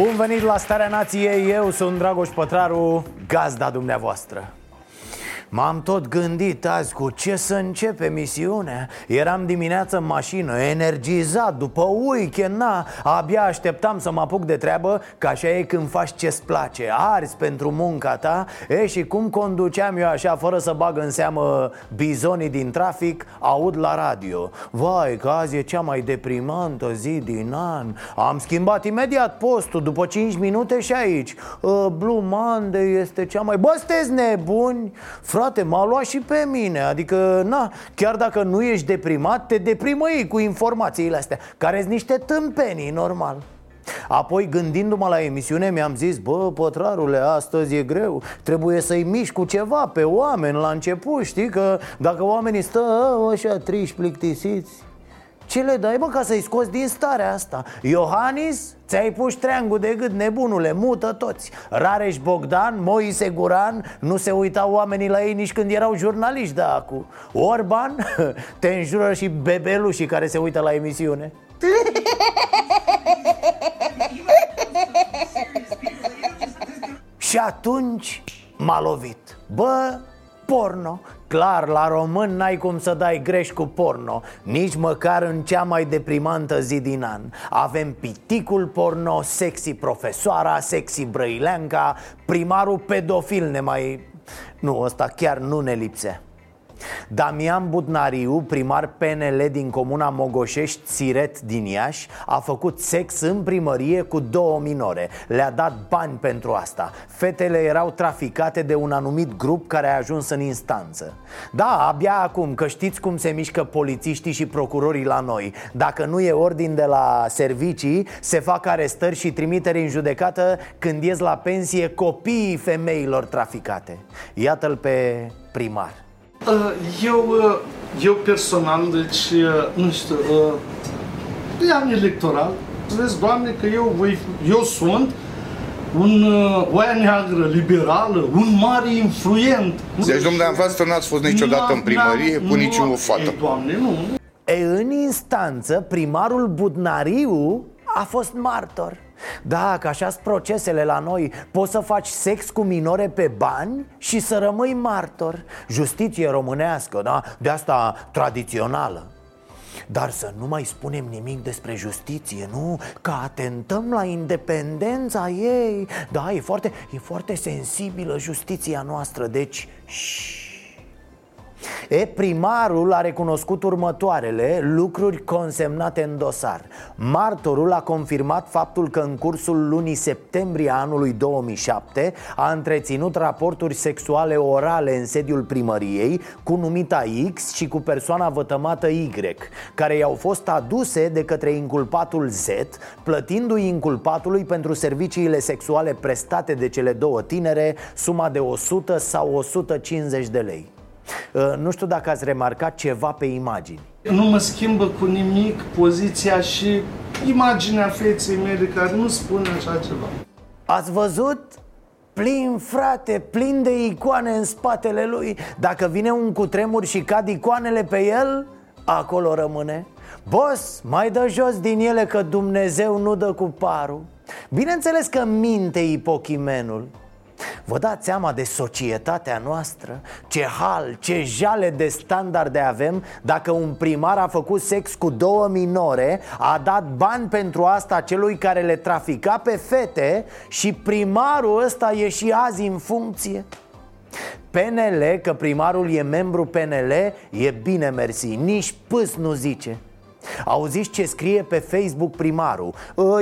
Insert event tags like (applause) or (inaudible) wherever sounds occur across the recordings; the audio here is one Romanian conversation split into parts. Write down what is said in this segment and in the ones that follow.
Bun venit la Starea Nației, eu sunt Dragoș Pătraru, gazda dumneavoastră M-am tot gândit azi cu ce să începe misiunea. Eram dimineața în mașină, energizat, după weekend, na Abia așteptam să mă apuc de treabă, că așa e când faci ce-ți place. Arzi pentru munca ta. E și cum conduceam eu așa, fără să bag în seamă bizonii din trafic Aud la radio. Vai, că azi e cea mai deprimantă zi din an. Am schimbat imediat postul, după 5 minute și aici. Uh, Blue Monday este cea mai... Bă, sunteți nebuni? Frate, m-a luat și pe mine. Adică, na, chiar dacă nu ești deprimat Te deprimă ei cu informațiile astea Care sunt niște tâmpenii, normal. Apoi, gândindu-mă la emisiune, mi-am zis Bă, pătrarule, astăzi e greu. Trebuie să-i mișc cu ceva pe oameni la început Știi? Că dacă oamenii stă ă, așa triși, plictisiți ce le dai, bă, ca să-i scoți din starea asta? Iohannis, ți-ai pus treangul de gât, nebunule, mută toți. Rareș Bogdan, Moise Guran, nu se uitau oamenii la ei nici când erau jurnaliști de acu. Orban, (laughs) te înjură și bebelușii care se uită la emisiune. (laughs) Și atunci m-a lovit. Bă, porno. Clar, la român n-ai cum să dai greș cu porno Nici măcar în cea mai deprimantă zi din an. Avem piticul porno, sexy profesoara, sexy brăileanca Primarul pedofil ne mai... Nu, ăsta chiar nu ne lipse Damian Budnariu, primar PNL din comuna Mogoșești, Siret din Iași A făcut sex în primărie cu două minore. Le-a dat bani pentru asta. Fetele erau traficate de un anumit grup care a ajuns în instanță. Da, abia acum, că știți cum se mișcă polițiștii și procurorii la noi. Dacă nu e ordin de la servicii, se fac arestări și trimiteri în judecată Când ies la pensie copiii femeilor traficate. Iată-l pe primar. Uh, Eu, uh, eu personal, deci, uh, nu știu, e an electoral, vezi, Doamne, că eu, voi, eu sunt un oaia neagră liberală, un mare influent. Deci, dumneavoastră n-ați fost niciodată în primărie N-am- cu nici nu- o fată. Ei, Doamne, nu. E, în instanță, primarul Budnariu a fost martor Da, că așa sunt procesele la noi Poți să faci sex cu minore pe bani și să rămâi martor Justiție românească, da? De asta tradițională dar să nu mai spunem nimic despre justiție, nu? Că atentăm la independența ei Da, e foarte, e foarte sensibilă justiția noastră, deci... Șș. E, primarul a recunoscut următoarele lucruri consemnate în dosar. Martorul a confirmat faptul că în cursul lunii septembrie a anului 2007 A întreținut raporturi sexuale orale în sediul primăriei Cu numita X și cu persoana vătămată Y Care i-au fost aduse de către inculpatul Z Plătindu-i inculpatului pentru serviciile sexuale prestate de cele două tinere Suma de 100 sau 150 de lei. Uh, Nu știu dacă ați remarcat ceva pe imagini. Nu mă schimbă cu nimic poziția și imaginea feței mele care nu spune așa ceva. Ați văzut? Plin, frate, plin de icoane în spatele lui. Dacă vine un cutremur și cad icoanele pe el, acolo rămâne. Boss, mai dă jos din ele că Dumnezeu nu dă cu parul. Bineînțeles că minte ipochimenul Vă dați seama de societatea noastră? Ce hal, ce jale de standarde avem Dacă un primar a făcut sex cu două minore A dat bani pentru asta celui care le trafica pe fete Și primarul ăsta e și azi în funcție PNL, că primarul e membru PNL, e bine mersi, nici pâs nu zice Auziți ce scrie pe Facebook primarul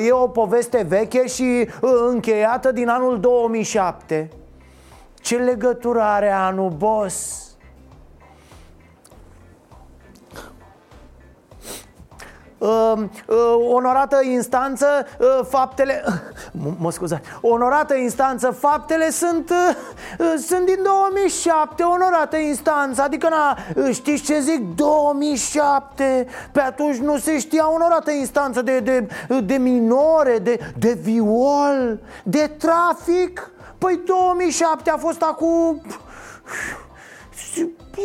E o poveste veche și uh, încheiată din anul 2007 Ce legătură are anul, boss? Uh, uh, Onorată instanță, uh, faptele (laughs) M- Mă scuzați Onorată instanță, faptele sunt uh, uh, Sunt din 2007 Onorată instanță Adică, na, uh, știți ce zic? 2007 Pe atunci nu se știa onorată instanță de, de, de minore, de, de viol, de trafic Păi 2007 a fost acum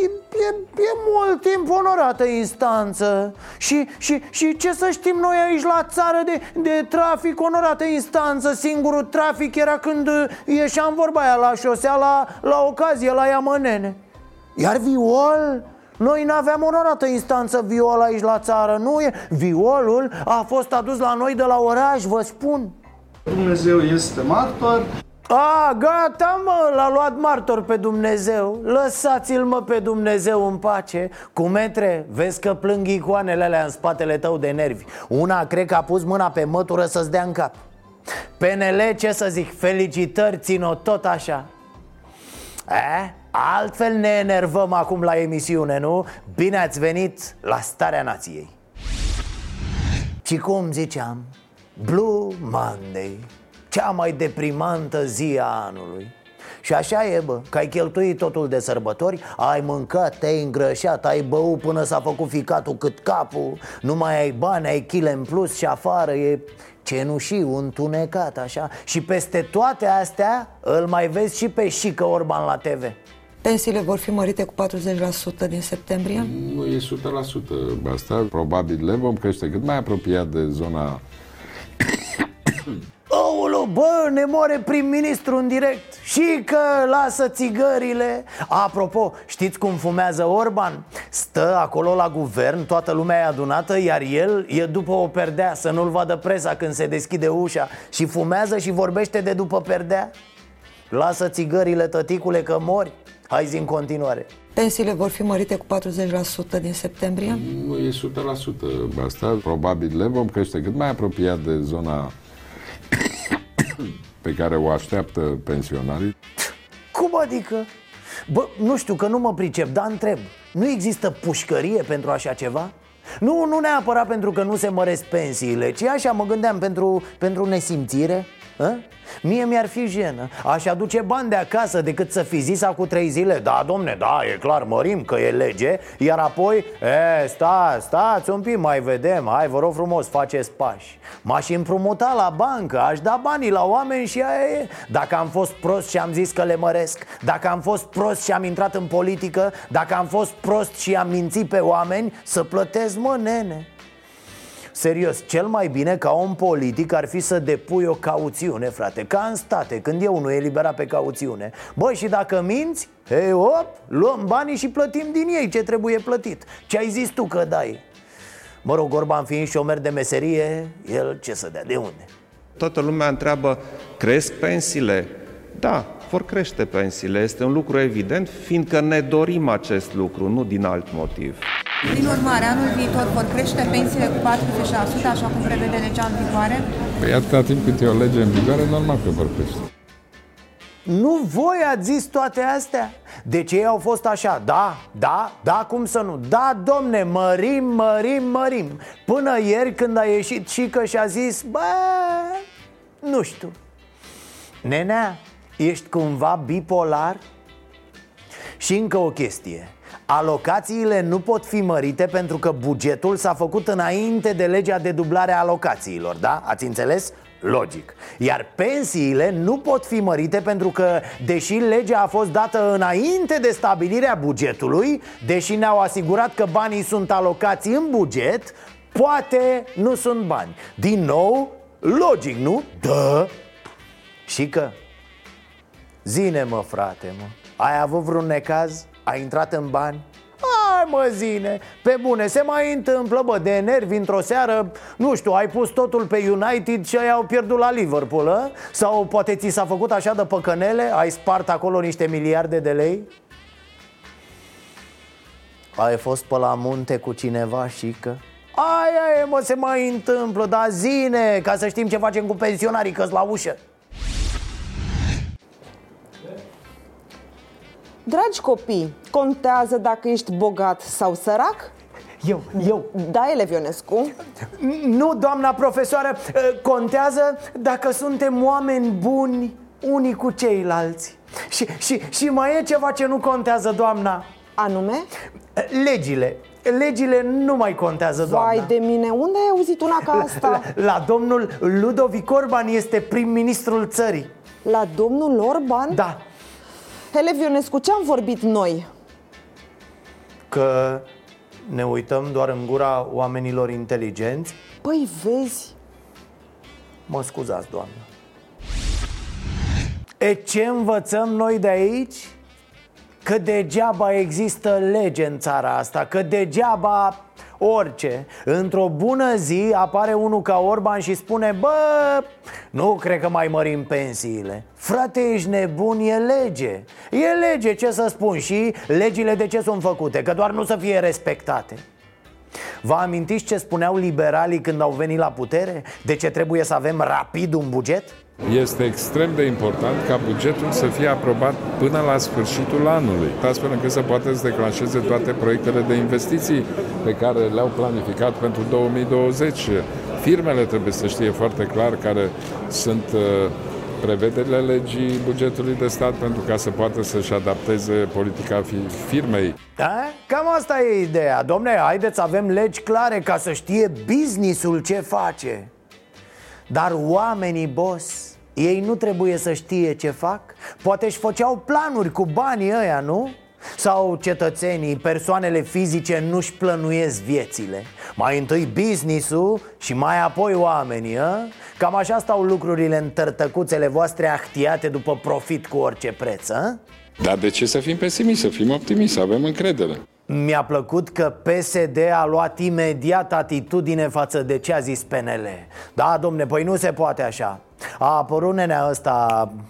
E, e, e mult timp onorată instanță. Și, și, și ce să știm noi aici la țară de, de trafic onorată instanță? Singurul trafic era când ieșeam vorba aia la șosea la, la ocazie, la Iamănene. Iar viol? Noi nu aveam onorată instanță viol aici la țară, nu e? Violul a fost adus la noi de la oraș, vă spun. Dumnezeu este martor a, gata mă, l-a luat martor pe Dumnezeu. Lăsați-l mă pe Dumnezeu în pace. Cu metre, vezi că plâng icoanele alea în spatele tău de nervi. Una cred că a pus mâna pe mătură să-ți dea în cap. PNL, ce să zic, felicitări, țin-o tot așa. E? Altfel ne enervăm acum la emisiune, nu? Bine ați venit la Starea Nației. Și cum ziceam, Blue Monday cea mai deprimantă zi a anului. Și așa e, bă, că ai cheltuit totul de sărbători Ai mâncat, te-ai îngrășat, ai băut până s-a făcut ficatul cât capul Nu mai ai bani, ai chile în plus și afară e cenușiu, întunecat așa. Și peste toate astea îl mai vezi și pe Șică Orban la TV Pensiile vor fi mărite cu 40% din septembrie? Nu e 100% asta, probabil le vom crește cât mai apropiat de zona Aolo, bă, ne moare prim-ministru în direct. Și că lasă țigările. Apropo, știți cum fumează Orban? Stă acolo la guvern, toată lumea e adunată Iar el e după o perdea Să nu-l vadă presa când se deschide ușa. Și fumează și vorbește de după perdea? Lasă țigările, tăticule, că mori. Hai zi în continuare. Pensiile vor fi mărite cu 40% din septembrie? Nu e 100% asta, probabil le vom crește cât mai apropiat de zona pe care o așteaptă pensionarii. Cum adică? Bă, nu știu că nu mă pricep, dar întreb Nu există pușcărie pentru așa ceva? Nu, nu neapărat pentru că nu se măresc pensiile Ci așa mă gândeam pentru, pentru nesimțire a? Mie mi-ar fi jenă. Aș aduce bani de acasă decât să fi zis cu trei zile Da, domne, da, e clar, mărim că e lege. Iar apoi, e, sta, stați un pic, mai vedem. Hai, vă rog frumos, faceți pași. M-aș împrumuta la bancă, aș da banii la oameni și aia e. Dacă am fost prost și am zis că le măresc Dacă am fost prost și am intrat în politică Dacă am fost prost și am mințit pe oameni Să plătesc, mă, nene Serios, cel mai bine ca om politic ar fi să depui o cauțiune, frate Ca în state, când e unul eliberat pe cauțiune Băi, și dacă minți, hei, op, luăm banii și plătim din ei ce trebuie plătit Ce ai zis tu că dai? Mă rog, Orban fiind șomer de meserie, el ce să dea, de unde? Toată lumea întreabă, cresc pensiile? Da, vor crește pensiile, este un lucru evident, fiindcă ne dorim acest lucru, nu din alt motiv. Prin urmare, anul viitor vor crește pensiile cu 40%, așa cum prevede legea în vigoare? Păi atâta timp cât e o lege în vigoare, normal că vor crește. Nu voi ați zis toate astea? Deci ei au fost așa, da, da, da, cum să nu Da, domne, mărim, mărim, mărim Până ieri când a ieșit și că și-a zis Bă, nu știu Nenea, ești cumva bipolar? Și încă o chestie Alocațiile nu pot fi mărite pentru că bugetul s-a făcut înainte de legea de dublare a alocațiilor, da? Ați înțeles? Logic Iar pensiile nu pot fi mărite pentru că, deși legea a fost dată înainte de stabilirea bugetului Deși ne-au asigurat că banii sunt alocați în buget Poate nu sunt bani Din nou, logic, nu? Da Și că Zine mă frate mă Ai avut vreun necaz? Ai intrat în bani? Hai mă zine, pe bune, se mai întâmplă, bă, de nervi într-o seară. Nu știu, ai pus totul pe United și ai au pierdut la Liverpool, a? Sau poate ți s-a făcut așa de păcănele? Ai spart acolo niște miliarde de lei? Ai fost pe la munte cu cineva și că? Aia e, mă, se mai întâmplă, dar zine, ca să știm ce facem cu pensionarii, că la ușă Dragi copii, contează dacă ești bogat sau sărac? Eu, eu Da, Elev Ionescu Nu, doamna profesoară, contează dacă suntem oameni buni unii cu ceilalți și, și, și mai e ceva ce nu contează, doamna Anume? Legile Legile nu mai contează, doamna Vai de mine, unde ai auzit una ca asta? La, la domnul Ludovic Orban este prim-ministrul țării La domnul Orban? Da, Elev Ionescu, ce am vorbit noi? că ne uităm doar în gura oamenilor inteligenți Păi vezi, Mă scuzați, doamnă E ce învățăm noi de aici? Că degeaba există lege în țara asta Că degeaba orice Într-o bună zi apare unul ca Orban și spune Bă, nu cred că mai mărim pensiile. Frate, ești nebun, e lege. E lege, ce să spun? Și legile de ce sunt făcute? Că doar nu să fie respectate Vă amintiți ce spuneau liberalii când au venit la putere? De ce trebuie să avem rapid un buget? Este extrem de important ca bugetul să fie aprobat până la sfârșitul anului, astfel încât să poată să declanșeze toate proiectele de investiții pe care le-au planificat pentru 2020. Firmele trebuie să știe foarte clar care sunt uh, prevederile legii bugetului de stat pentru ca să poată să-și adapteze politica fi- firmei. Da? Cam asta e ideea Domne, haideți să avem legi clare ca să știe businessul ce face Dar oamenii, boss, ei nu trebuie să știe ce fac Poate își făceau planuri cu banii ăia, nu? Sau cetățenii, persoanele fizice nu-și plănuiesc viețile Mai întâi businessul și mai apoi oamenii, a? Cam așa stau lucrurile în tărtăcuțele voastre ahtiate după profit cu orice preț, a? Dar de ce să fim pesimiști, să fim optimiști, să avem încredere? Mi-a plăcut că PSD a luat imediat atitudine față de ce a zis PNL Da, domne, păi nu se poate așa A apărut nenea ăsta m,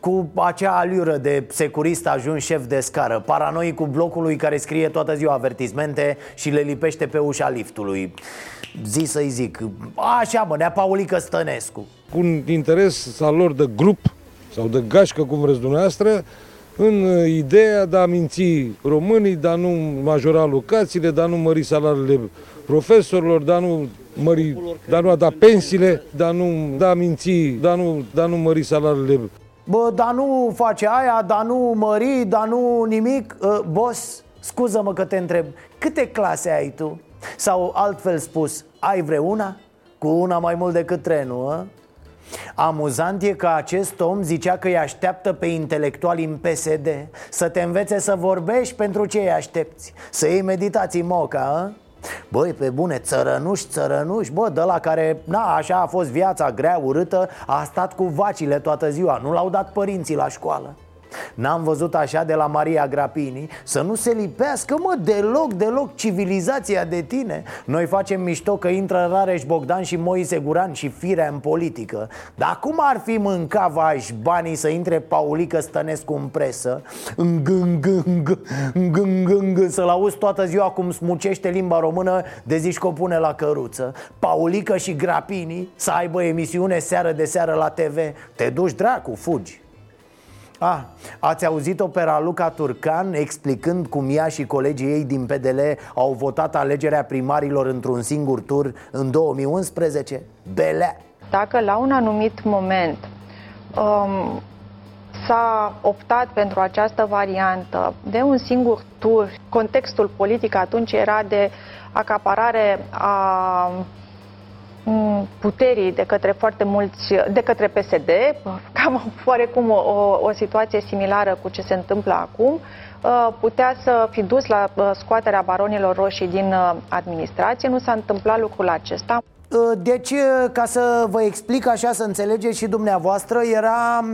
cu acea aliură de securist ajuns șef de scară Paranoicul blocului care scrie toată ziua avertismente și le lipește pe ușa liftului. Zi să-i zic, așa mă, nea Paulică Stănescu. Cu un interes al lor de grup sau de gașcă, cum vreți dumneavoastră, în uh, ideea de a minți românii, de a nu majora alocațiile, de a nu mări salariile profesorilor, de a nu mări, de a nu da pensiile, de a nu da minți, de a nu, de a nu mări salariile Bă, dar nu face aia, dar nu mări, dar nu nimic uh, Boss, scuză-mă că te întreb Câte clase ai tu? Sau altfel spus, ai vreuna? Cu una mai mult decât trenul, a? Amuzant e că acest om zicea că îi așteaptă pe intelectuali în PSD Să te învețe să vorbești pentru ce îi aștepți Să iei meditații moca, a? Băi, pe bune, țărănuși, țărănuși Bă, de la care, na, așa a fost viața grea, urâtă A stat cu vacile toată ziua Nu l-au dat părinții la școală N-am văzut așa de la Maria Grapini. Să nu se lipească, mă, deloc, deloc civilizația de tine. Noi facem mișto că intră Rareș Bogdan și Moise Guran și firea în politică. Dar cum ar fi mânca vaș banii să intre Paulică Stănescu în presă? Ngângângâ, ngângângâ, Să-l auzi toată ziua cum smucește limba română De zici că o pune la căruță. Paulică și Grapini să aibă emisiune seară de seară la TV Te duci dracu, fugi Ah, ați auzit-o pe Raluca Turcan explicând cum ea și colegii ei din PDL au votat alegerea primarilor într-un singur tur în 2011? Belea! Dacă la un anumit moment um, s-a optat pentru această variantă de un singur tur, contextul politic atunci era de acaparare a mm, puterii de către foarte mulți, de către PSD, cam oarecum o, o, o situație similară cu ce se întâmplă acum, uh, putea să fi dus la uh, scoaterea baronilor roșii din uh, administrație. Nu s-a întâmplat lucrul acesta. Deci, ca să vă explic așa să înțelegeți și dumneavoastră Era,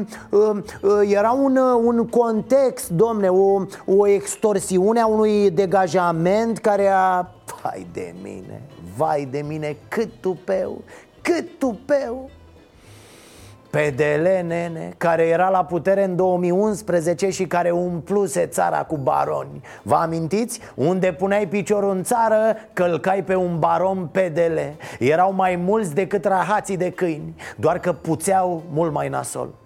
era un, un context, domne, o, o extorsiune a unui degajament care a... Vai de mine, vai de mine, cât tupeu, cât tupeu. PDL, nene, care era la putere în 2011 și care umpluse țara cu baroni. Vă amintiți? Unde puneai piciorul în țară, călcai pe un baron PDL Erau mai mulți decât rahații de câini, doar că puțeau mult mai nasol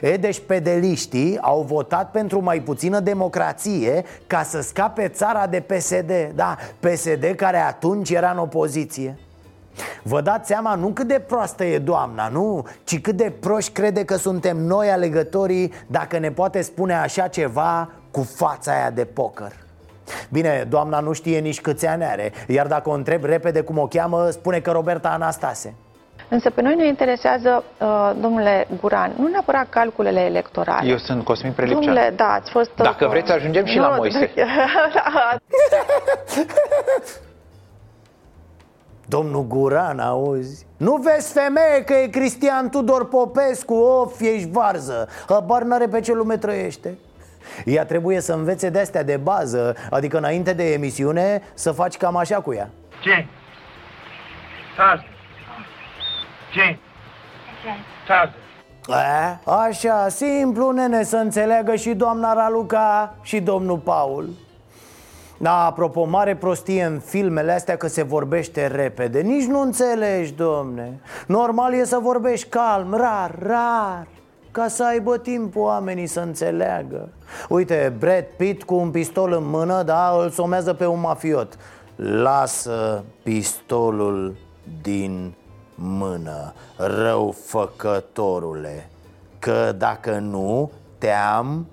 E, deci pedeliștii au votat pentru mai puțină democrație ca să scape țara de PSD Da, PSD care atunci era în opoziție. Vă dați seama nu cât de proastă e doamna, nu? Ci cât de proști crede că suntem noi alegătorii Dacă ne poate spune așa ceva cu fața aia de poker. Bine, doamna nu știe nici câți ani are Iar dacă o întreb repede cum o cheamă, spune că Roberta Anastase Însă pe noi ne interesează, uh, domnule Guran, nu neapărat calculele electorale. Eu sunt Cosmin Prelipcea. Domnule, da, ați fost... uh, Dacă vreți, ajungem și nu, la (laughs) Moise. da, Domnul Guran, auzi? Nu vezi femeie că e Cristian Tudor Popescu, of, ești varză Habar n-are pe ce lume trăiește Ea trebuie să învețe de-astea de bază Adică înainte de emisiune să faci cam așa cu ea Ce? Taze. Ce? Taze. A, Așa, simplu, nene, să înțeleagă și doamna Raluca și domnul Paul. Da, apropo, mare prostie în filmele astea că se vorbește repede. Nici nu înțelegi, domne. Normal e să vorbești calm, rar, rar Ca să aibă timp oamenii să înțeleagă. Uite, Brad Pitt cu un pistol în mână, da, îl somează pe un mafiot. Lasă pistolul din mână, răufăcătorule Că dacă nu, te-am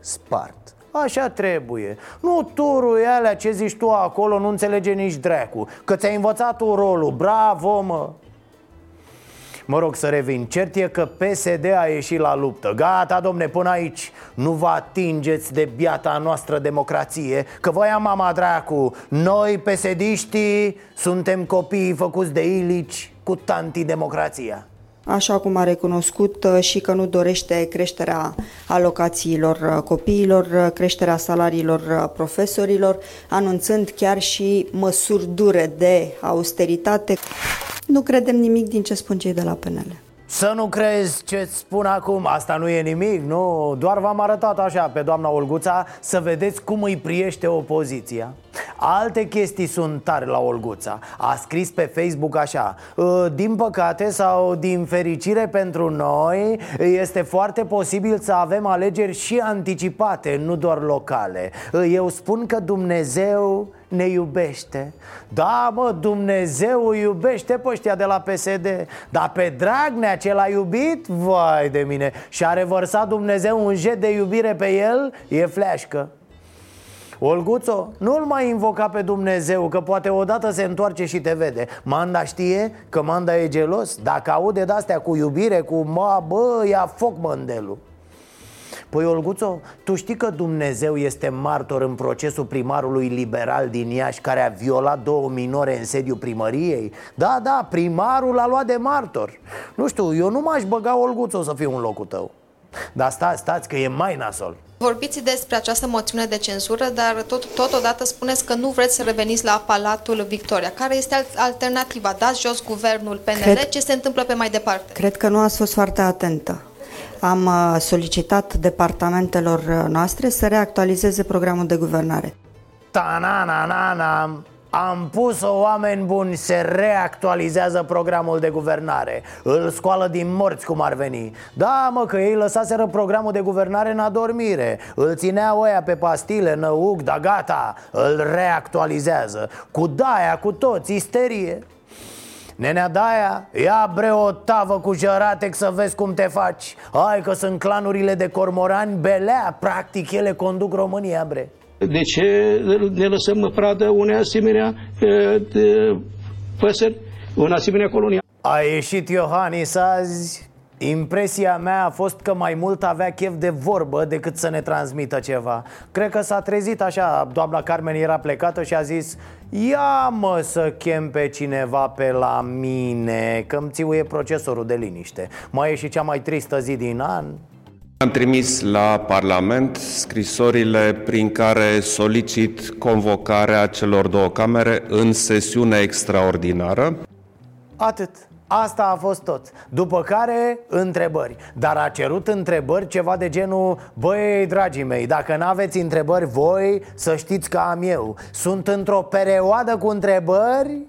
spart. Așa trebuie. Nu turul alea ce zici tu acolo nu înțelege nici dracu Că ți-ai învățat tu rolul, bravo mă Mă rog să revin, cert e că PSD a ieșit la luptă. Gata, domne, până aici. Nu vă atingeți de biata noastră democrație Că voia mama dracu. Noi, pesediștii, suntem copiii făcuți de ilici Cu tanti democrația așa cum a recunoscut uh, și că nu dorește creșterea alocațiilor uh, copiilor, uh, creșterea salariilor profesorilor, anunțând chiar și măsuri dure de austeritate. Nu credem nimic din ce spun cei de la PNL. Să nu crezi ce-ți spun acum, asta nu e nimic, nu? Doar v-am arătat așa pe doamna Olguța să vedeți cum îi priește opoziția Alte chestii sunt tari la Olguța A scris pe Facebook așa "Ă, Din păcate sau din fericire pentru noi Este foarte posibil să avem alegeri și anticipate, nu doar locale Eu spun că Dumnezeu ne iubește. Da, mă, Dumnezeu îi iubește pe ăștia de la PSD Dar pe Dragnea ce l-a iubit, vai de mine. Și a revărsat Dumnezeu un jet de iubire pe el, e fleașcă. Olguțo, nu-l mai invoca pe Dumnezeu Că poate odată se întoarce și te vede. Manda știe că Manda e gelos? Dacă aude de-astea cu iubire, cu mă, bă, ia foc mândelul Păi Olguțo, tu știi că Dumnezeu este martor în procesul primarului liberal din Iași Care a violat două minore în sediu primăriei? Da, da, primarul a luat de martor Nu știu, eu nu m-aș băga Olguțo să fiu în locul tău Dar stați, stați că e mai nasol Vorbiți despre această moțiune de cenzură, dar tot, totodată spuneți că nu vreți să reveniți la Palatul Victoria. Care este alternativa? Dați jos guvernul PNL? Cred, ce se întâmplă pe mai departe? Cred că nu ați fost foarte atentă. Am uh, solicitat departamentelor uh, noastre să reactualizeze programul de guvernare. Ta-na-na-na-na am pus-o, oameni buni, se reactualizează programul de guvernare. Îl scoală din morți cum ar veni. Da, mă, că ei lăsaseră programul de guvernare în adormire. Îl țineau ăia pe pastile, năuc, da gata Îl reactualizează. Cu daia, cu toți, isterie Nenea Daia, ia bre o tavă cu jăratec să vezi cum te faci. Hai că sunt clanurile de cormorani belea Practic ele conduc România, bre. De ce ne lăsăm pradă unei asemenea păsări, un asemenea colonie? A ieșit Iohannis azi Impresia mea a fost că mai mult avea chef de vorbă decât să ne transmită ceva Cred că s-a trezit așa, doamna Carmen era plecată și a zis Ia mă să chem pe cineva pe la mine Că-mi țiuie procesorul de liniște Mai e și cea mai tristă zi din an am trimis la Parlament scrisorile prin care solicit convocarea celor două camere în sesiune extraordinară. Atât. Asta a fost tot. După care, întrebări. Dar a cerut întrebări ceva de genul Băi, dragii mei, dacă n-aveți întrebări voi Să știți că am eu. Sunt într-o perioadă cu întrebări?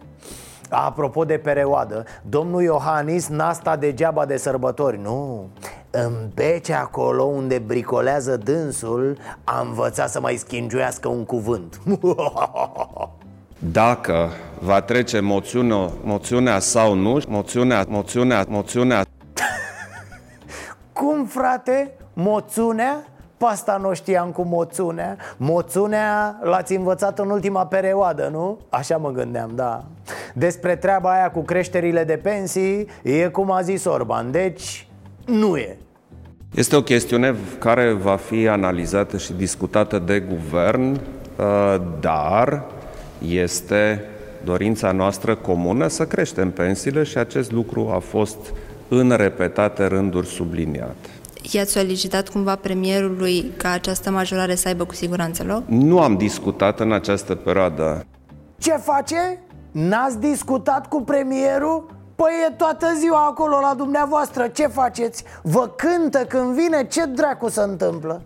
Apropo de perioadă Domnul Iohannis n-a stat degeaba de sărbători, nu? În bece acolo unde bricolează dânsul A învățat să mai schingiuiască un cuvânt (laughs) Dacă va trece moțiunea, moțiunea sau nu, moțiunea, moțiunea, moțiunea Cum, frate? Moțiunea? Pasta nu știam cu moțiunea Moțiunea l-ați învățat în ultima perioadă, nu? Așa mă gândeam, da Despre treaba aia cu creșterile de pensii E cum a zis Orban Deci, nu e Este o chestiune care va fi analizată și discutată de guvern, uh, dar este dorința noastră comună să creștem pensiile și acest lucru a fost în repetate rânduri subliniat. I-ați solicitat cumva premierului ca această majorare să aibă cu siguranță loc? Nu am discutat în această perioadă. Ce face? N-ați discutat cu premierul? Păi e toată ziua acolo la dumneavoastră, ce faceți? Vă cântă când vine, ce dracu se întâmplă?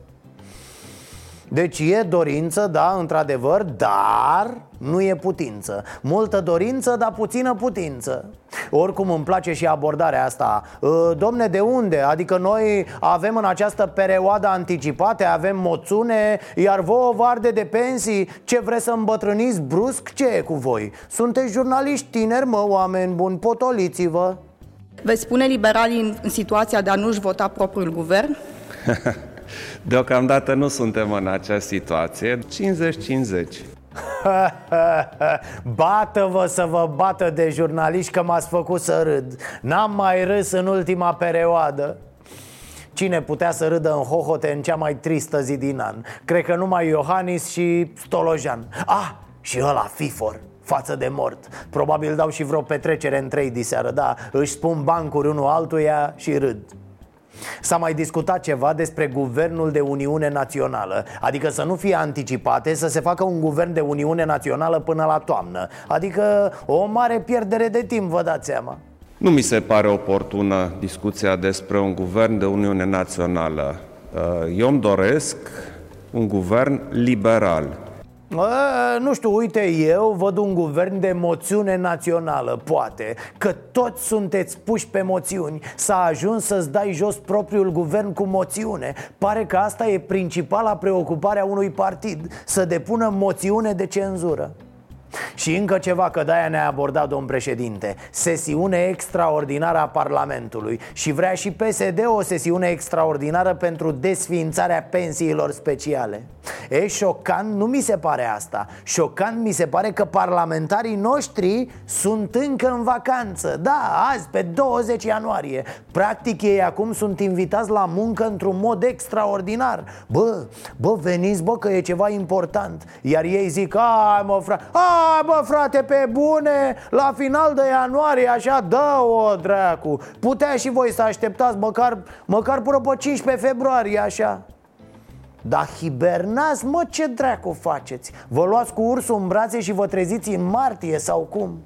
Deci e dorință, da, într-adevăr, dar nu e putință Multă dorință, dar puțină putință Oricum îmi place și abordarea asta Ă, Domne, de unde? Adică noi avem în această perioadă anticipate Avem moțune Iar vouă varde de pensii Ce vreți să îmbătrâniți brusc? Ce e cu voi? Sunteți jurnaliști tineri, mă, oameni buni Potoliți-vă Veți spune liberalii în, în situația de a nu-și vota propriul guvern? (laughs) Deocamdată nu suntem în această situație. 50-50. (laughs) Bată-vă să vă bată de jurnaliști că m-ați făcut să râd N-am mai râs în ultima perioadă Cine putea să râdă în hohote în cea mai tristă zi din an? Cred că numai Iohannis și Stolojan Ah, și ăla Fifor față de mort Probabil dau și vreo petrecere în trei diseară Da, își spun bancuri unul altuia și râd S-a mai discutat ceva despre guvernul de Uniune Națională Adică să nu fie anticipate, să se facă un guvern de Uniune Națională până la toamnă Adică o mare pierdere de timp, vă dați seama Nu mi se pare oportună discuția despre un guvern de Uniune Națională. Uh, Eu îmi doresc un guvern liberal. A, nu știu, uite, eu văd un guvern de moțiune națională, poate Că toți sunteți puși pe moțiuni. S-a ajuns să-ți dai jos propriul guvern cu moțiune. Pare că asta e principala preocupare a unui partid Să depună moțiune de cenzură. Și încă ceva, că de-aia ne-a abordat domn președinte Sesiune extraordinară a Parlamentului. Și vrea și PSD o sesiune extraordinară pentru desființarea pensiilor speciale E șocant, nu mi se pare asta. Șocant mi se pare că parlamentarii noștri sunt încă în vacanță. Da, azi, pe 20 ianuarie. Practic ei acum sunt invitați la muncă într-un mod extraordinar. Bă, bă, veniți bă că e ceva important. Iar ei zic, ai mă frate, ai mă frate pe bune La final de ianuarie așa, dă-o dracu. Putea și voi să așteptați măcar, măcar până pe 15 februarie așa dar hibernați, mă, ce dracu faceți? Vă luați cu ursul în brațe și vă treziți în martie sau cum?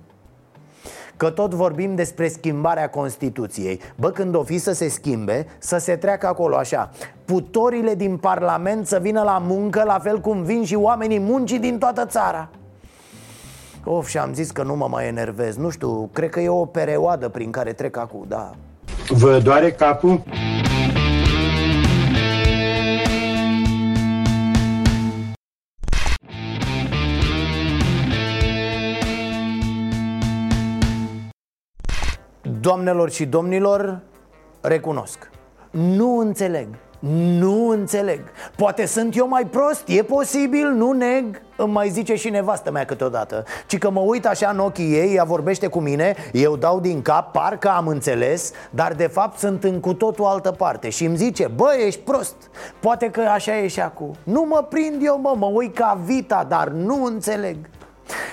Că tot vorbim despre schimbarea Constituției Bă, când o fi să se schimbe, să se treacă acolo așa Putorile din Parlament să vină la muncă La fel cum vin și oamenii muncii din toată țara Of, și am zis că nu mă mai enervez Nu știu, cred că e o perioadă prin care trec acum, da Vă doare capul? Doamnelor și domnilor, recunosc. Nu înțeleg nu înțeleg. Poate sunt eu mai prost, e posibil, nu neg. Îmi mai zice și nevastă mea câteodată. Ci că mă uit așa în ochii ei, ea vorbește cu mine Eu dau din cap, parcă am înțeles Dar de fapt sunt în cu totul altă parte Și îmi zice, bă, ești prost. Poate că așa e și acum. Nu mă prind eu, mă, mă uit ca vita, dar nu înțeleg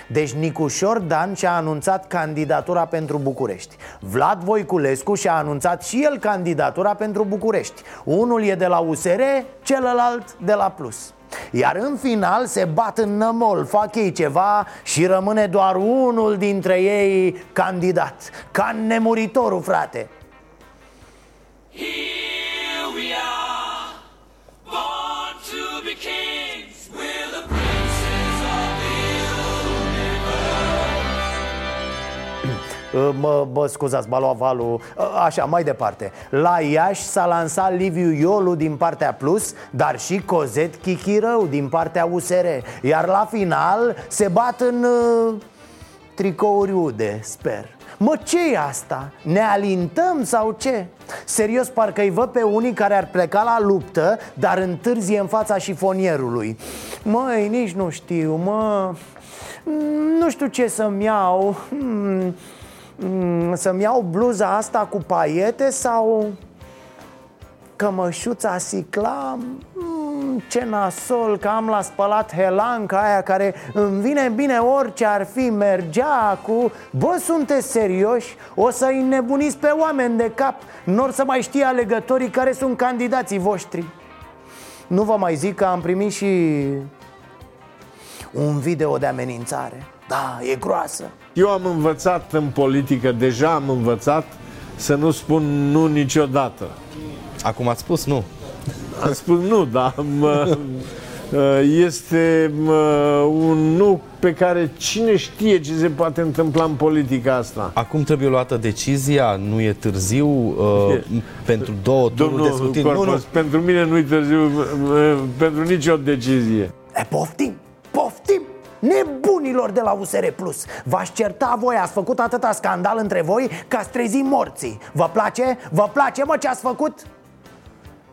deci Nicușor Dan și-a anunțat candidatura pentru București. Vlad Voiculescu și-a anunțat și el candidatura pentru București. Unul e de la USR, celălalt de la Plus. Iar în final se bat în nămol, fac ei ceva și rămâne doar unul dintre ei candidat. Ca nemuritorul, frate. Here Mă, mă scuzați, m-a luat valul. Uh, Așa, mai departe. La Iași s-a lansat Liviu Iolu din partea Plus Dar și Cozet Chichirău din partea USR Iar la final se bat în uh, tricouri ude, sper. Mă, ce e asta? Ne alintăm sau ce? Serios, parcă îi văd pe unii care ar pleca la luptă Dar întârzie în fața șifonierului Măi, nici nu știu, mă. Nu știu ce să-mi iau. Hmm, mm, Să-mi iau bluza asta cu paiete sau cămășuța sicla? Mm, Ce nasol că am la spălat helanca aia care îmi vine bine orice ar fi mergea cu Bă, sunteți serioși? O să-i nebuniți pe oameni de cap. Nor să mai știe alegătorii care sunt candidații voștri. Nu vă mai zic că am primit și un video de amenințare. Da, e groasă Eu am învățat în politică, deja am învățat să nu spun nu niciodată. Acum ați spus nu. (laughs) Am spus nu, dar mă, (laughs) este mă, un nu pe care cine știe ce se poate întâmpla în politica asta. Acum trebuie luată decizia, nu e târziu uh, pentru două tururi de scrutin. Nu, Corpus, nu. pentru mine nu-i târziu uh, pentru nicio decizie. E, poftim, poftim Nebunilor de la USR Plus. V-aș certa voi, ați făcut atâta scandal între voi Că ați trezit morții. Vă place? Vă place, mă, ce ați făcut?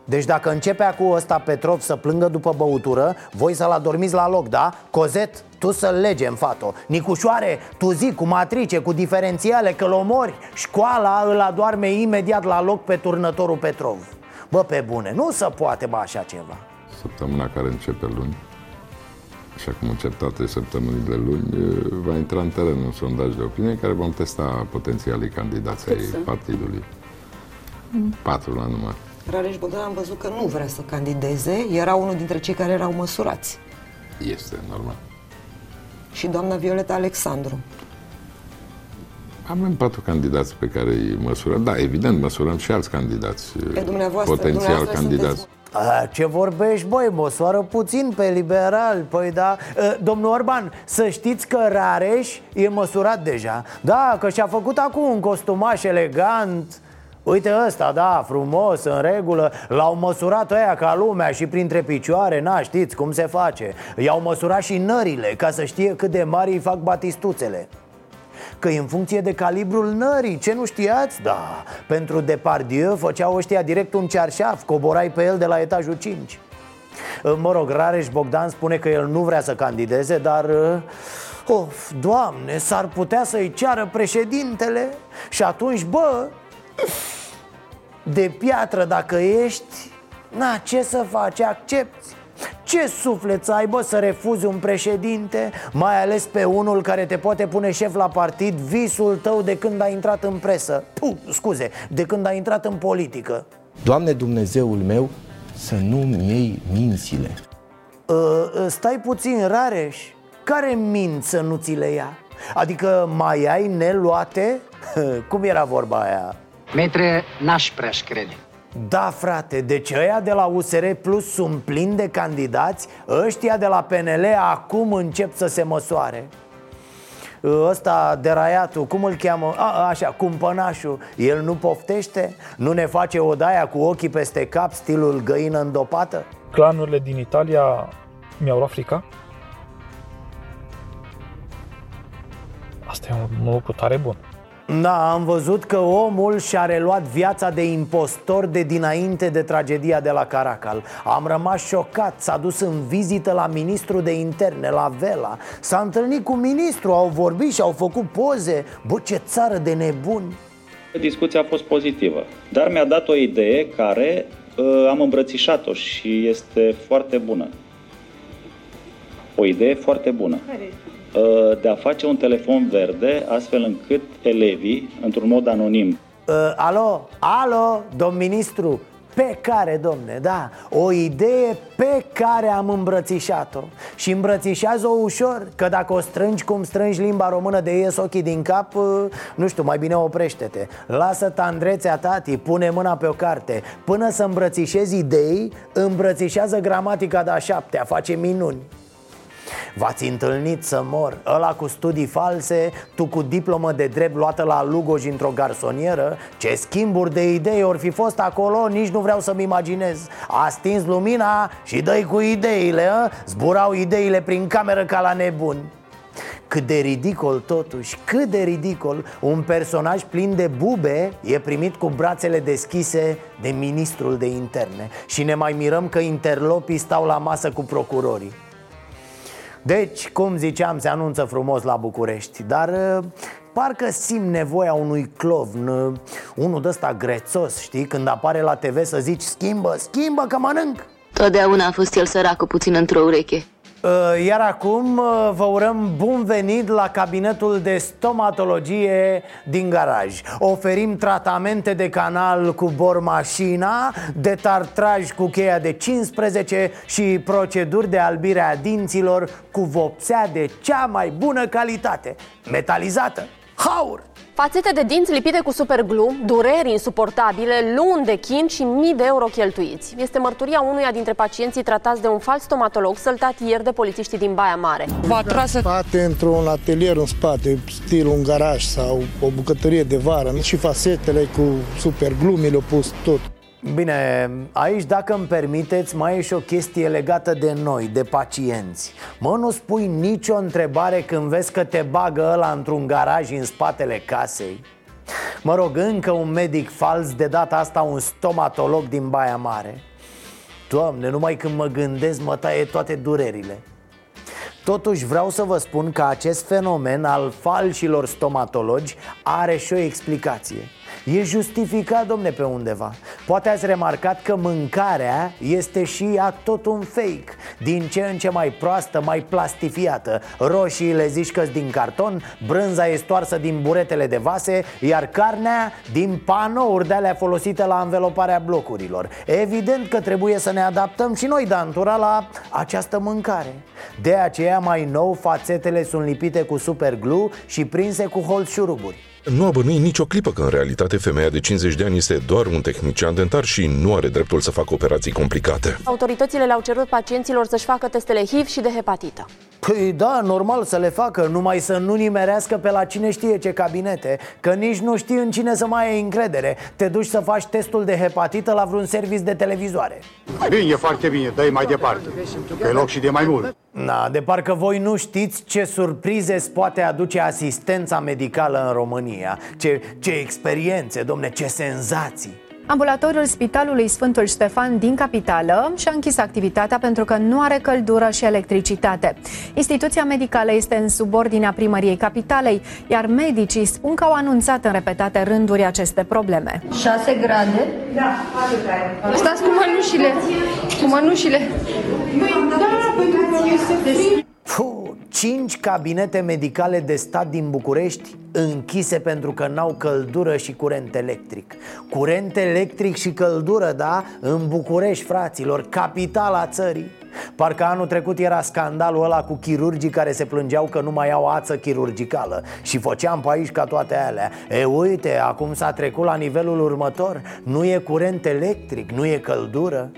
Deci dacă începea cu ăsta Petrov să plângă după băutură Voi să-l adormiți la loc, da? Cozet, tu să-l lege în fato. Nicușoare, tu zi cu matrice, cu diferențiale, că omori. Școala îl adoarme imediat la loc pe turnătorul Petrov. Bă, pe bune, nu se poate, bă, așa ceva. Săptămâna care începe luni, așa cum încep toate săptămânile luni, va intra în teren un sondaj de opinie care vom testa potențialii candidați ai Cât sunt? partidului. Patru la număr. Rareș Bogdan am văzut că nu vrea să candideze, era unul dintre cei care erau măsurați. Este normal. Și doamna Violeta Alexandru. Avem patru candidați pe care îi măsurăm. Da, evident, măsurăm și alți candidați. Pe dumneavoastră, Potențial dumneavoastră candidați. sunteți- A, ce vorbești, băi, măsoară puțin pe liberal. Păi da, A, domnul Orban, să știți că Rareș e măsurat deja. Da, că și-a făcut acum un costumaș elegant. Uite ăsta, da, frumos, în regulă. L-au măsurat ăia ca lumea și printre picioare Na, știți cum se face. I-au măsurat și nările Ca să știe cât de mari îi fac batistuțele Că e în funcție de calibrul nării, ce nu știați? Da, pentru Depardieu făceau ăștia direct un cearșaf Coborai pe el de la etajul 5 Mă rog, Rareș Bogdan spune că el nu vrea să candideze, dar... Of, doamne, s-ar putea să-i ceară președintele Și atunci, bă, de piatră dacă ești Na, ce să faci, accepti ce suflet să ai, bă, să refuzi un președinte Mai ales pe unul care te poate pune șef la partid Visul tău de când ai intrat în presă Puh, scuze, de când ai intrat în politică Doamne Dumnezeul meu, să nu-mi iei mințile. uh, uh, Stai puțin, Rareș Care mint să nu ți le ia? Adică mai ai neluate? (laughs) Cum era vorba aia? Metre, n-aș prea crede. Da, frate, deci ăia de la USR Plus sunt plini de candidați Ăștia de la PNL acum încep să se măsoare Ăsta, deraiatul, cum îl cheamă? A, așa, cumpănașul El nu poftește? Nu ne face odaia cu ochii peste cap, stilul găină îndopată? Clanurile din Italia mi-au luat frica. Asta e un lucru tare bun. Da, am văzut că omul și-a reluat viața de impostor de dinainte de tragedia de la Caracal. Am rămas șocat, s-a dus în vizită la ministrul de interne, la Vela. S-a întâlnit cu ministrul, au vorbit și au făcut poze. Bă, ce țară de nebuni! Discuția a fost pozitivă, dar mi-a dat o idee care uh, am îmbrățișat-o și este foarte bună. O idee foarte bună. Uh, de a face un telefon verde astfel încât elevii, într-un mod anonim, uh, Alo, alo, domn ministru pe care, domne, da, o idee pe care am îmbrățișat-o. Și îmbrățișează-o ușor, că dacă o strângi cum strângi limba română de ies ochii din cap uh, Nu știu, mai bine oprește-te. Lasă tandrețea tati, pune mâna pe o carte. Până să îmbrățișezi idei, îmbrățișează gramatica de-a șaptea, face minuni V-ați întâlnit să mor. Ăla cu studii false, tu cu diplomă de drept luată la Lugoj într-o garsonieră? Ce schimburi de idei ori fi fost acolo, nici nu vreau să-mi imaginez. A stins lumina și dă cu ideile, a? Zburau ideile prin cameră ca la nebuni cât de ridicol totuși, cât de ridicol. Un personaj plin de bube e primit cu brațele deschise de ministrul de interne. Și ne mai mirăm că interlopii stau la masă cu procurorii deci, cum ziceam, se anunță frumos la București Dar uh, parcă simt nevoia unui clovn uh, Unul de ăsta grețos, știi? Când apare la TV să zici Schimbă, schimbă că mănânc Totdeauna a fost el săracul puțin într-o ureche. Uh, Iar acum uh, vă urăm bun venit la cabinetul de stomatologie din garaj. Oferim tratamente de canal cu bormașina Detartraj cu cheia de 15 Și proceduri de albire a dinților cu vopsea de cea mai bună calitate Metalizată, haur Fațete de dinți lipite cu superglu, dureri insuportabile, luni de chin și mii de euro cheltuiți. Este mărturia unuia dintre pacienții tratați de un fals stomatolog săltat ieri de polițiștii din Baia Mare. V-a tras spate într-un atelier în spate, stil un garaj sau o bucătărie de vară și fasetele cu superglu mi le-au pus tot. Bine, aici dacă îmi permiteți mai e și o chestie legată de noi, de pacienți. Mă, nu spui nicio întrebare când vezi că te bagă ăla într-un garaj în spatele casei? Mă rog, încă un medic fals, de data asta un stomatolog din Baia Mare. Doamne, numai când mă gândesc mă taie toate durerile. Totuși vreau să vă spun că acest fenomen al falșilor stomatologi are și o explicație E justificat, domne, pe undeva. Poate ați remarcat că mâncarea este și ea tot un fake. Din ce în ce mai proastă, mai plastifiată. Roșiile zici că din carton Brânza e stoarsă din buretele de vase Iar carnea din panouri de-alea folosite la înveloparea blocurilor. Evident că trebuie să ne adaptăm și noi, Dantura, la această mâncare. De aceea mai nou fațetele sunt lipite cu superglue și prinse cu holț șuruburi Nu a bănuit nicio clipă că în realitate femeia de 50 de ani este doar un tehnician dentar și nu are dreptul să facă operații complicate. Autoritățile le-au cerut pacienților să-și facă testele HIV și de hepatită. Păi da, normal să le facă, numai să nu nimerească pe la cine știe ce cabinete Că nici nu știi în cine să mai ai încredere Te duci să faci testul de hepatită la vreun serviciu de televizoare Bine, foarte bine, dă mai departe. Pe loc și de mai mult. Na, de parcă voi nu știți ce surprize îți poate aduce asistența medicală în România Ce, ce experiențe, domne, ce senzații Ambulatoriul Spitalului Sfântul Ștefan din capitală și-a închis activitatea pentru că nu are căldură și electricitate. Instituția medicală este în subordinea primăriei capitalei, iar medicii spun că au anunțat în repetate rânduri aceste probleme. 6 grade? Da, 4 grade. Stați cu mănușile. Cu mănușile. Păi da, pentru că este frig. Puh, cinci cabinete medicale de stat din București închise pentru că n-au căldură și curent electric. Curent electric și căldură, da? În București, fraților, capitala țării. Parcă anul trecut era scandalul ăla cu chirurgii care se plângeau că nu mai au ață chirurgicală. Și făceam pe aici ca toate alea. E uite, acum s-a trecut la nivelul următor. Nu e curent electric, nu e căldură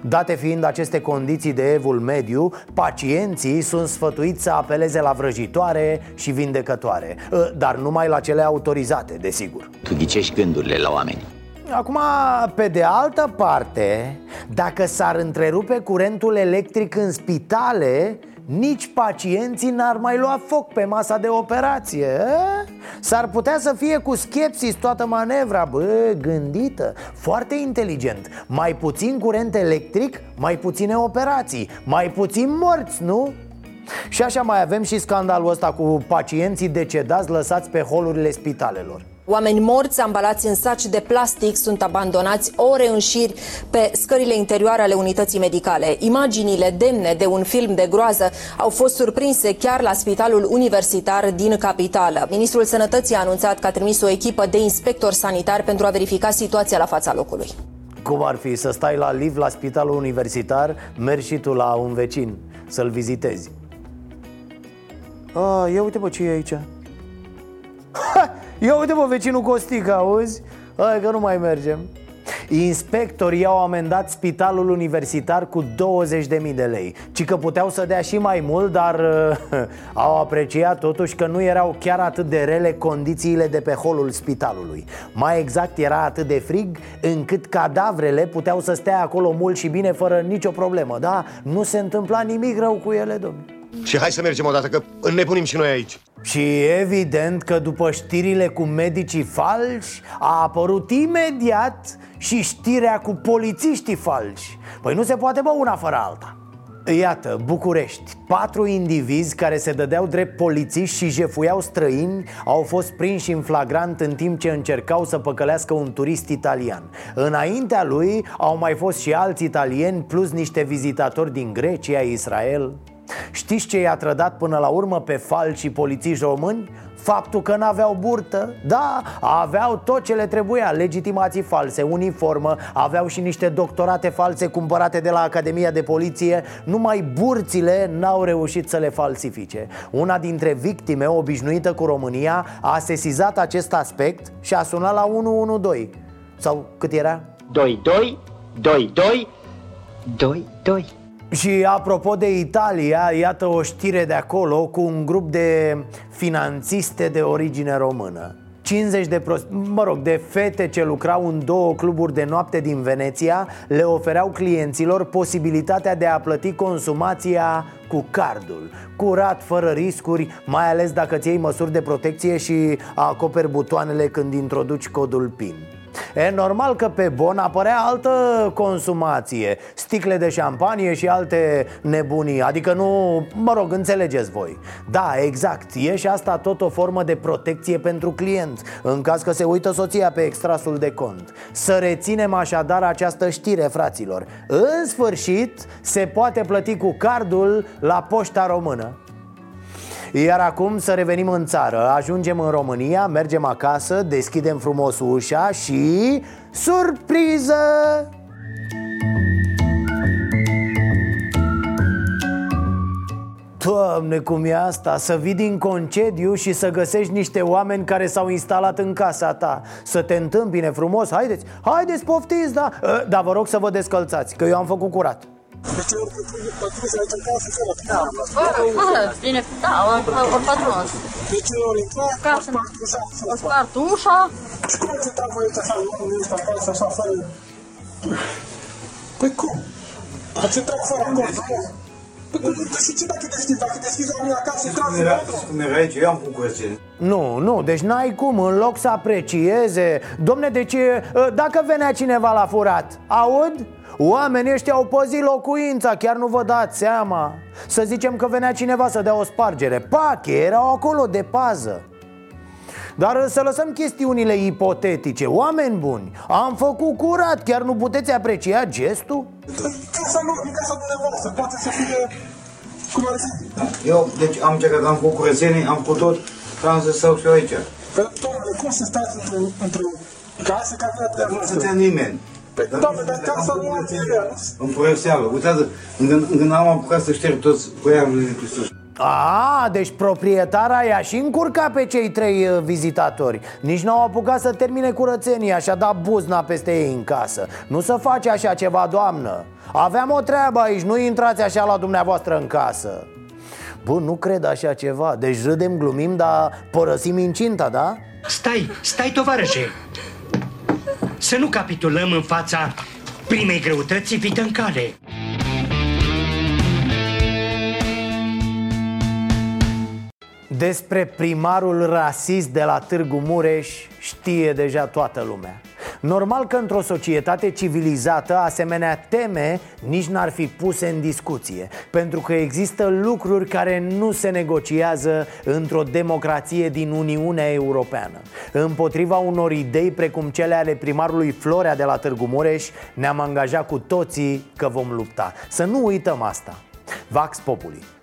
Date fiind aceste condiții de evul mediu, pacienții sunt sfătuiți să apeleze la vrăjitoare și vindecătoare Ă, Dar numai la cele autorizate, desigur Tu ghicești gândurile la oameni. Acum, pe de altă parte, dacă s-ar întrerupe curentul electric în spitale, nici pacienții n-ar mai lua foc pe masa de operație a? S-ar putea să fie cu schepsis toată manevra Bă, gândită, foarte inteligent Mai puțin curent electric, mai puține operații Mai puțin morți, nu? Și așa mai avem și scandalul ăsta cu pacienții decedați lăsați pe holurile spitalelor Oameni morți ambalați în saci de plastic sunt abandonați ore în șir pe scările interioare ale unității medicale. Imaginile demne de un film de groază au fost surprinse chiar la Spitalul Universitar din capitală. Ministrul Sănătății a anunțat că a trimis o echipă de inspectori sanitari pentru a verifica situația la fața locului. Cum ar fi să stai la liv la spitalul universitar, mergi și tu la un vecin să-l vizitezi A, ia uite bă ce e aici? Ha, Ia uite bă vecinul Costic, auzi? Hai că nu mai mergem. Inspectorii au amendat spitalul universitar cu 20.000 de lei. Ci că puteau să dea și mai mult, dar uh, (laughs) au apreciat totuși că nu erau chiar atât de rele condițiile de pe holul spitalului. Mai exact era atât de frig încât cadavrele puteau să stea acolo mult și bine fără nicio problemă Da, nu se întâmpla nimic rău cu ele, domnule Și hai să mergem odată, că înnebunim și noi aici. Și evident că după știrile cu medicii falși A apărut imediat și știrea cu polițiștii falși. Păi nu se poate bă una fără alta. Iată, București. Patru indivizi care se dădeau drept polițiști și jefuiau străini Au fost prinși în flagrant în timp ce încercau să păcălească un turist italian. Înaintea lui au mai fost și alți italieni Plus niște vizitatori din Grecia, Israel Știți ce i-a trădat până la urmă pe falși polițiști români? Faptul că n-aveau burtă. Da, aveau tot ce le trebuia. Legitimații false, uniformă Aveau și niște doctorate false cumpărate de la Academia de Poliție. Numai burțile n-au reușit să le falsifice. Una dintre victime obișnuită cu România A sesizat acest aspect și a sunat la 112 Sau cât era? 22 22 22 și apropo de Italia, iată o știre de acolo cu un grup de finanțiste de origine română. 50 de, pro- mă rog, de fete ce lucrau în două cluburi de noapte din Veneția le ofereau clienților posibilitatea de a plăti consumația cu cardul Curat, fără riscuri, mai ales dacă ți iei măsuri de protecție și acoperi butoanele când introduci codul PIN E normal că pe bon apărea altă consumație. Sticle de șampanie și alte nebunii. Adică nu, mă rog, înțelegeți voi. Da, exact, e și asta tot o formă de protecție pentru client În caz că se uită soția pe extrasul de cont. Să reținem așadar această știre, fraților. În sfârșit, se poate plăti cu cardul la poșta română iar acum să revenim în țară Ajungem în România, mergem acasă, deschidem frumos ușa și... Surpriză! Doamne, cum e asta? Să vii din concediu și să găsești niște oameni care s-au instalat în casa ta Să te întâmpine frumos, haideți, haideți, poftiți, da? Dar vă rog să vă descălțați, că eu am făcut curat Da, fără, bine, da, o patron. De ce ori intrat, Casă, o spart ușa. Și cum ați intrat voi așa, oamenii ăștia acasă, așa, fără... Păi cum? Ați intrat fără acord, nu? Păi cum, și ce dacă deschizi? Dacă deschizi oamenii acasă, intrați în auto? Cum era aici, eu am făcut curățenie. Nu, nu, deci n-ai cum, în loc să aprecieze Domne, deci dacă venea cineva la furat, aud? Oamenii ăștia au păzit locuința, chiar nu vă dați seama Să zicem că venea cineva să dea o spargere Pache, erau acolo de pază dar să lăsăm chestiunile ipotetice Oameni buni, am făcut curat Chiar nu puteți aprecia gestul? Casa nu, e casa dumneavoastră, poate să fie... Cum ar fi? Eu, deci am încercat, am făcut curățenie, am făcut tot, am să stau și eu aici. Păi, domnule, cum să stați într-o, într-o casă care nu Dar nu stătea nimeni. Păi, doamne, dar casa nu e ea, nu? Îmi părea seama. Uitați, când, când am apucat să șterg toți cuiarurile de pe sus. A, deci proprietara i-a și încurcat pe cei trei uh, vizitatori Nici n-au apucat să termine curățenia și a dat buzna peste ei în casă Nu să face așa ceva, doamnă Aveam o treabă aici, nu intrați așa la dumneavoastră în casă Bă, nu cred așa ceva Deci râdem, glumim, dar părăsim incinta, da? Stai, stai, tovarășe! Să nu capitulăm în fața primei greutăți vită în cale. Despre primarul rasist de la Târgu Mureș știe deja toată lumea. Normal că într-o societate civilizată asemenea teme nici n-ar fi puse în discuție Pentru că există lucruri care nu se negociază într-o democrație din Uniunea Europeană. Împotriva unor idei precum cele ale primarului Florea de la Târgu Mureș Ne-am angajat cu toții că vom lupta. Să nu uităm asta. Vax Populi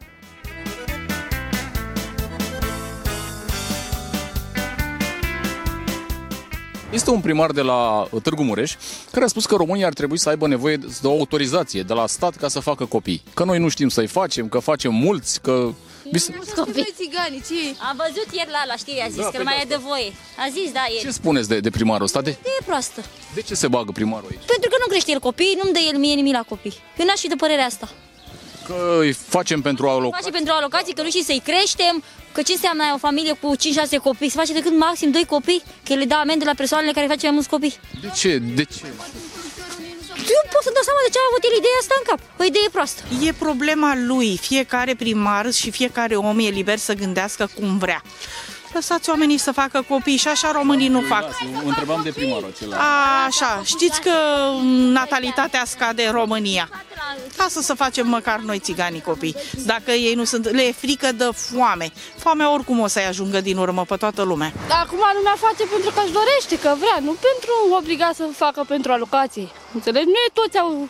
Este un primar de la uh, Târgu Mureș care a spus că România ar trebui să aibă nevoie de o autorizație de la stat ca să facă copii. Că noi nu știm să-i facem, că facem mulți, că... Vis- Noi țigani, ce? Am văzut ieri la, la știri, a zis Da, că păi nu mai da. e de voie. A zis, da, Ce ieri. spuneți de, de primarul ăsta? De, E proastă. de ce se bagă primarul aici? Pentru că nu crește el copii, nu-mi dă el mie nimic la copii. Eu n-aș fi de părerea asta. Că îi facem pentru aloc. Face pentru alocații, că nu știi să-i creștem, că ce înseamnă o familie cu 5-6 copii? Se face decât maxim 2 copii, că le dă amende la persoanele care face mai mulți copii. De ce? De ce? Eu pot să dau seama de ce a avut el ideea asta în cap. O idee proastă. E problema lui. Fiecare primar și fiecare om e liber să gândească cum vrea. Lăsați oamenii să facă copii și așa românii nu fac. Eu întrebam de primarul acela. Așa, știți că natalitatea scade în România. Lasă să facem măcar noi țiganii copii. Dacă ei nu sunt, le e frică de foame. Foamea oricum o să-i ajungă din urmă pe toată lumea. Acum lumea face pentru că își dorește, că vrea, nu pentru obligat să facă pentru alocații. Înțelegi? Nu e toți au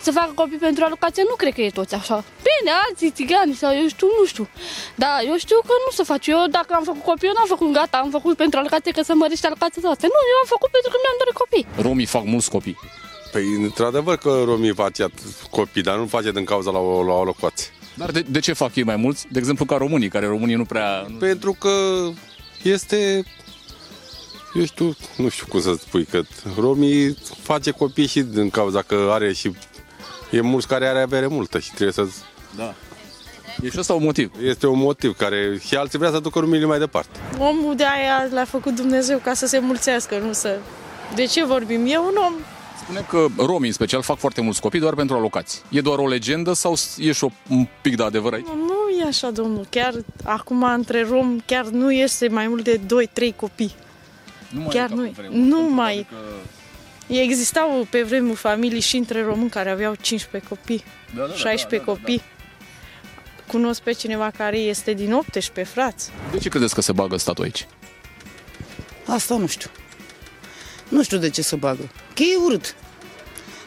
să facă copii pentru alocație, nu cred că e toți așa. Bine, alții țigani sau eu știu, nu știu. Da, eu știu că nu se face. Eu dacă am făcut copii, eu n-am făcut gata, am făcut pentru alocație că să mărește alocația toate. Nu, eu am făcut pentru că mi-am dorit copii. Romii fac mulți copii. Păi, într-adevăr că romii face at- copii, dar nu face din cauza la o, la o locație. Dar de, de ce fac ei mai mulți? De exemplu ca românii, care românii nu prea... Nu... Pentru că este, eu știu, nu știu cum să spui, că romii face copii și din cauza că are și, e mulți care are avere multă și trebuie să... Da. E și ăsta un motiv. Este un motiv care și alții vrea să ducă românii mai departe. Omul de aia l-a făcut Dumnezeu ca să se mulțească, nu să... De ce vorbim? E un om Spune că romii în special fac foarte mulți copii doar pentru alocații. E doar o legendă sau e și o, un pic de adevăr aici? Nu, nu e așa, domnul. Chiar acum între rom chiar nu este mai mult de 2-3 copii. Nu mai chiar e ca nu, pe vremuri, nu pentru mai. Că... Existau pe vremuri familii și între români care aveau 15 copii, Da, da, da, 16 da, da, copii. Cunosc pe cineva care este din 18 frați. De ce credeți că se bagă statul aici? Asta nu știu. Nu știu de ce să bagă. Că e urât.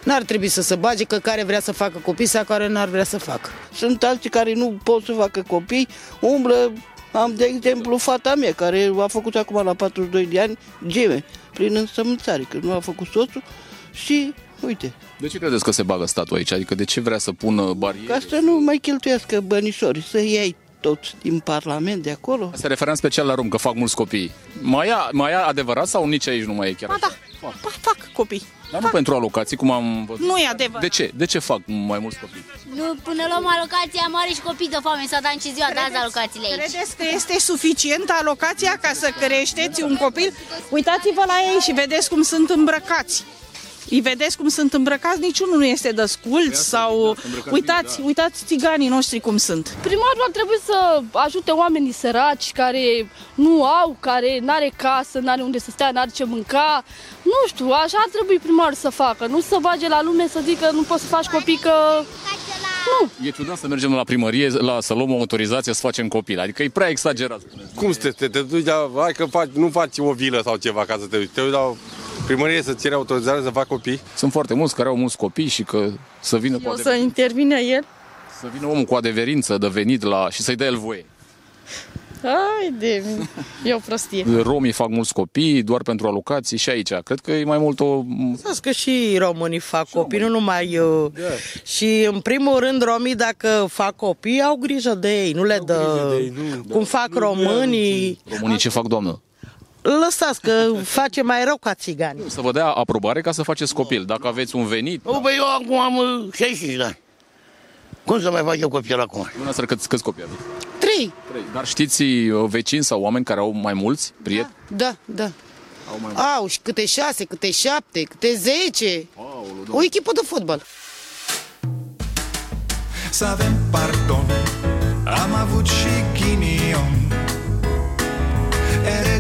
N-ar trebui să se bage că care vrea să facă copii sau care n-ar vrea să facă. Sunt alții care nu pot să facă copii, umblă, am de exemplu fata mea care a făcut acum la 42 de ani geme prin însămânțare, că nu a făcut soțul și uite, De ce credeți că se bagă statul aici? Adică de ce vrea să pună bariere? ca să nu mai cheltuiască bănișori, să iei toți din Parlament de acolo. Se referă în special la rom, că fac mulți copii. Mai e, mai e adevărat sau nici aici nu mai e chiar Ba așa? da, fac, fac copii. Dar nu pentru alocații, cum am văzut. Nu e adevărat. De ce? De ce fac mai mulți copii? Nu, până luăm alocația mare și copii de foame, s-a dat și ziua de azi alocațiile aici. Credeți că este suficientă alocația ca să creșteți un copil? Uitați-vă la ei și vedeți cum sunt îmbrăcați. Îi vedeți cum sunt îmbrăcați, niciunul nu este desculț sau... Uitați, uitați țiganii noștri cum sunt. Primarul ar trebui să ajute oamenii săraci care nu au, care n-are casă, n-are unde să stea, n-are ce mânca. Nu știu, așa ar trebui primarul să facă, nu să bage la lume să zică nu poți să faci copii că... Nu. E ciudat să mergem la primărie la, să luăm o autorizație să facem copil. Adică e prea exagerat. spuneți. Cum să te, te, te duci la, hai că faci, nu faci o vilă sau ceva ca să te duci, te duci la primărie să ceri autorizare să faci copii? Sunt foarte mulți care au mulți copii și că să vină cu O să adeverință, intervine el. să vină omul cu adeverință de venit la și să-i dea el voie. Hai de mine. E o prostie. (laughs) Romii fac mulți copii doar pentru alocații și aici. Cred că e mai mult o... Să că și românii fac copii, nu numai... Uh, Și în primul rând romii dacă fac copii au grijă de ei, nu le dă... cum fac românii... Românii ce fac, doamnă? Lăsați că (laughs) face mai rău ca țigani. Să vă dea aprobare ca să faceți copil. Dacă aveți un venit... O, băi, eu acum am uh, 65 de ani. Cum să mai fac eu copil acum? Dumneavoastră câți, câți copii aveți? Trei. Trei. Dar știți uh, vecini sau oameni care au mai mulți prieteni? Da, da. Au mai Au și câte șase, câte șapte, câte zece. O echipă de fotbal. Să avem pardon Am avut și ghinion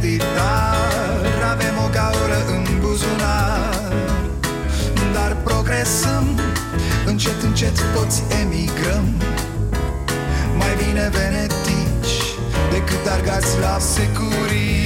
Ereditar Avem o gaură în buzunar. Dar progresăm Încet, încet toți emigrăm. Mai bine venetici Decât argați la securii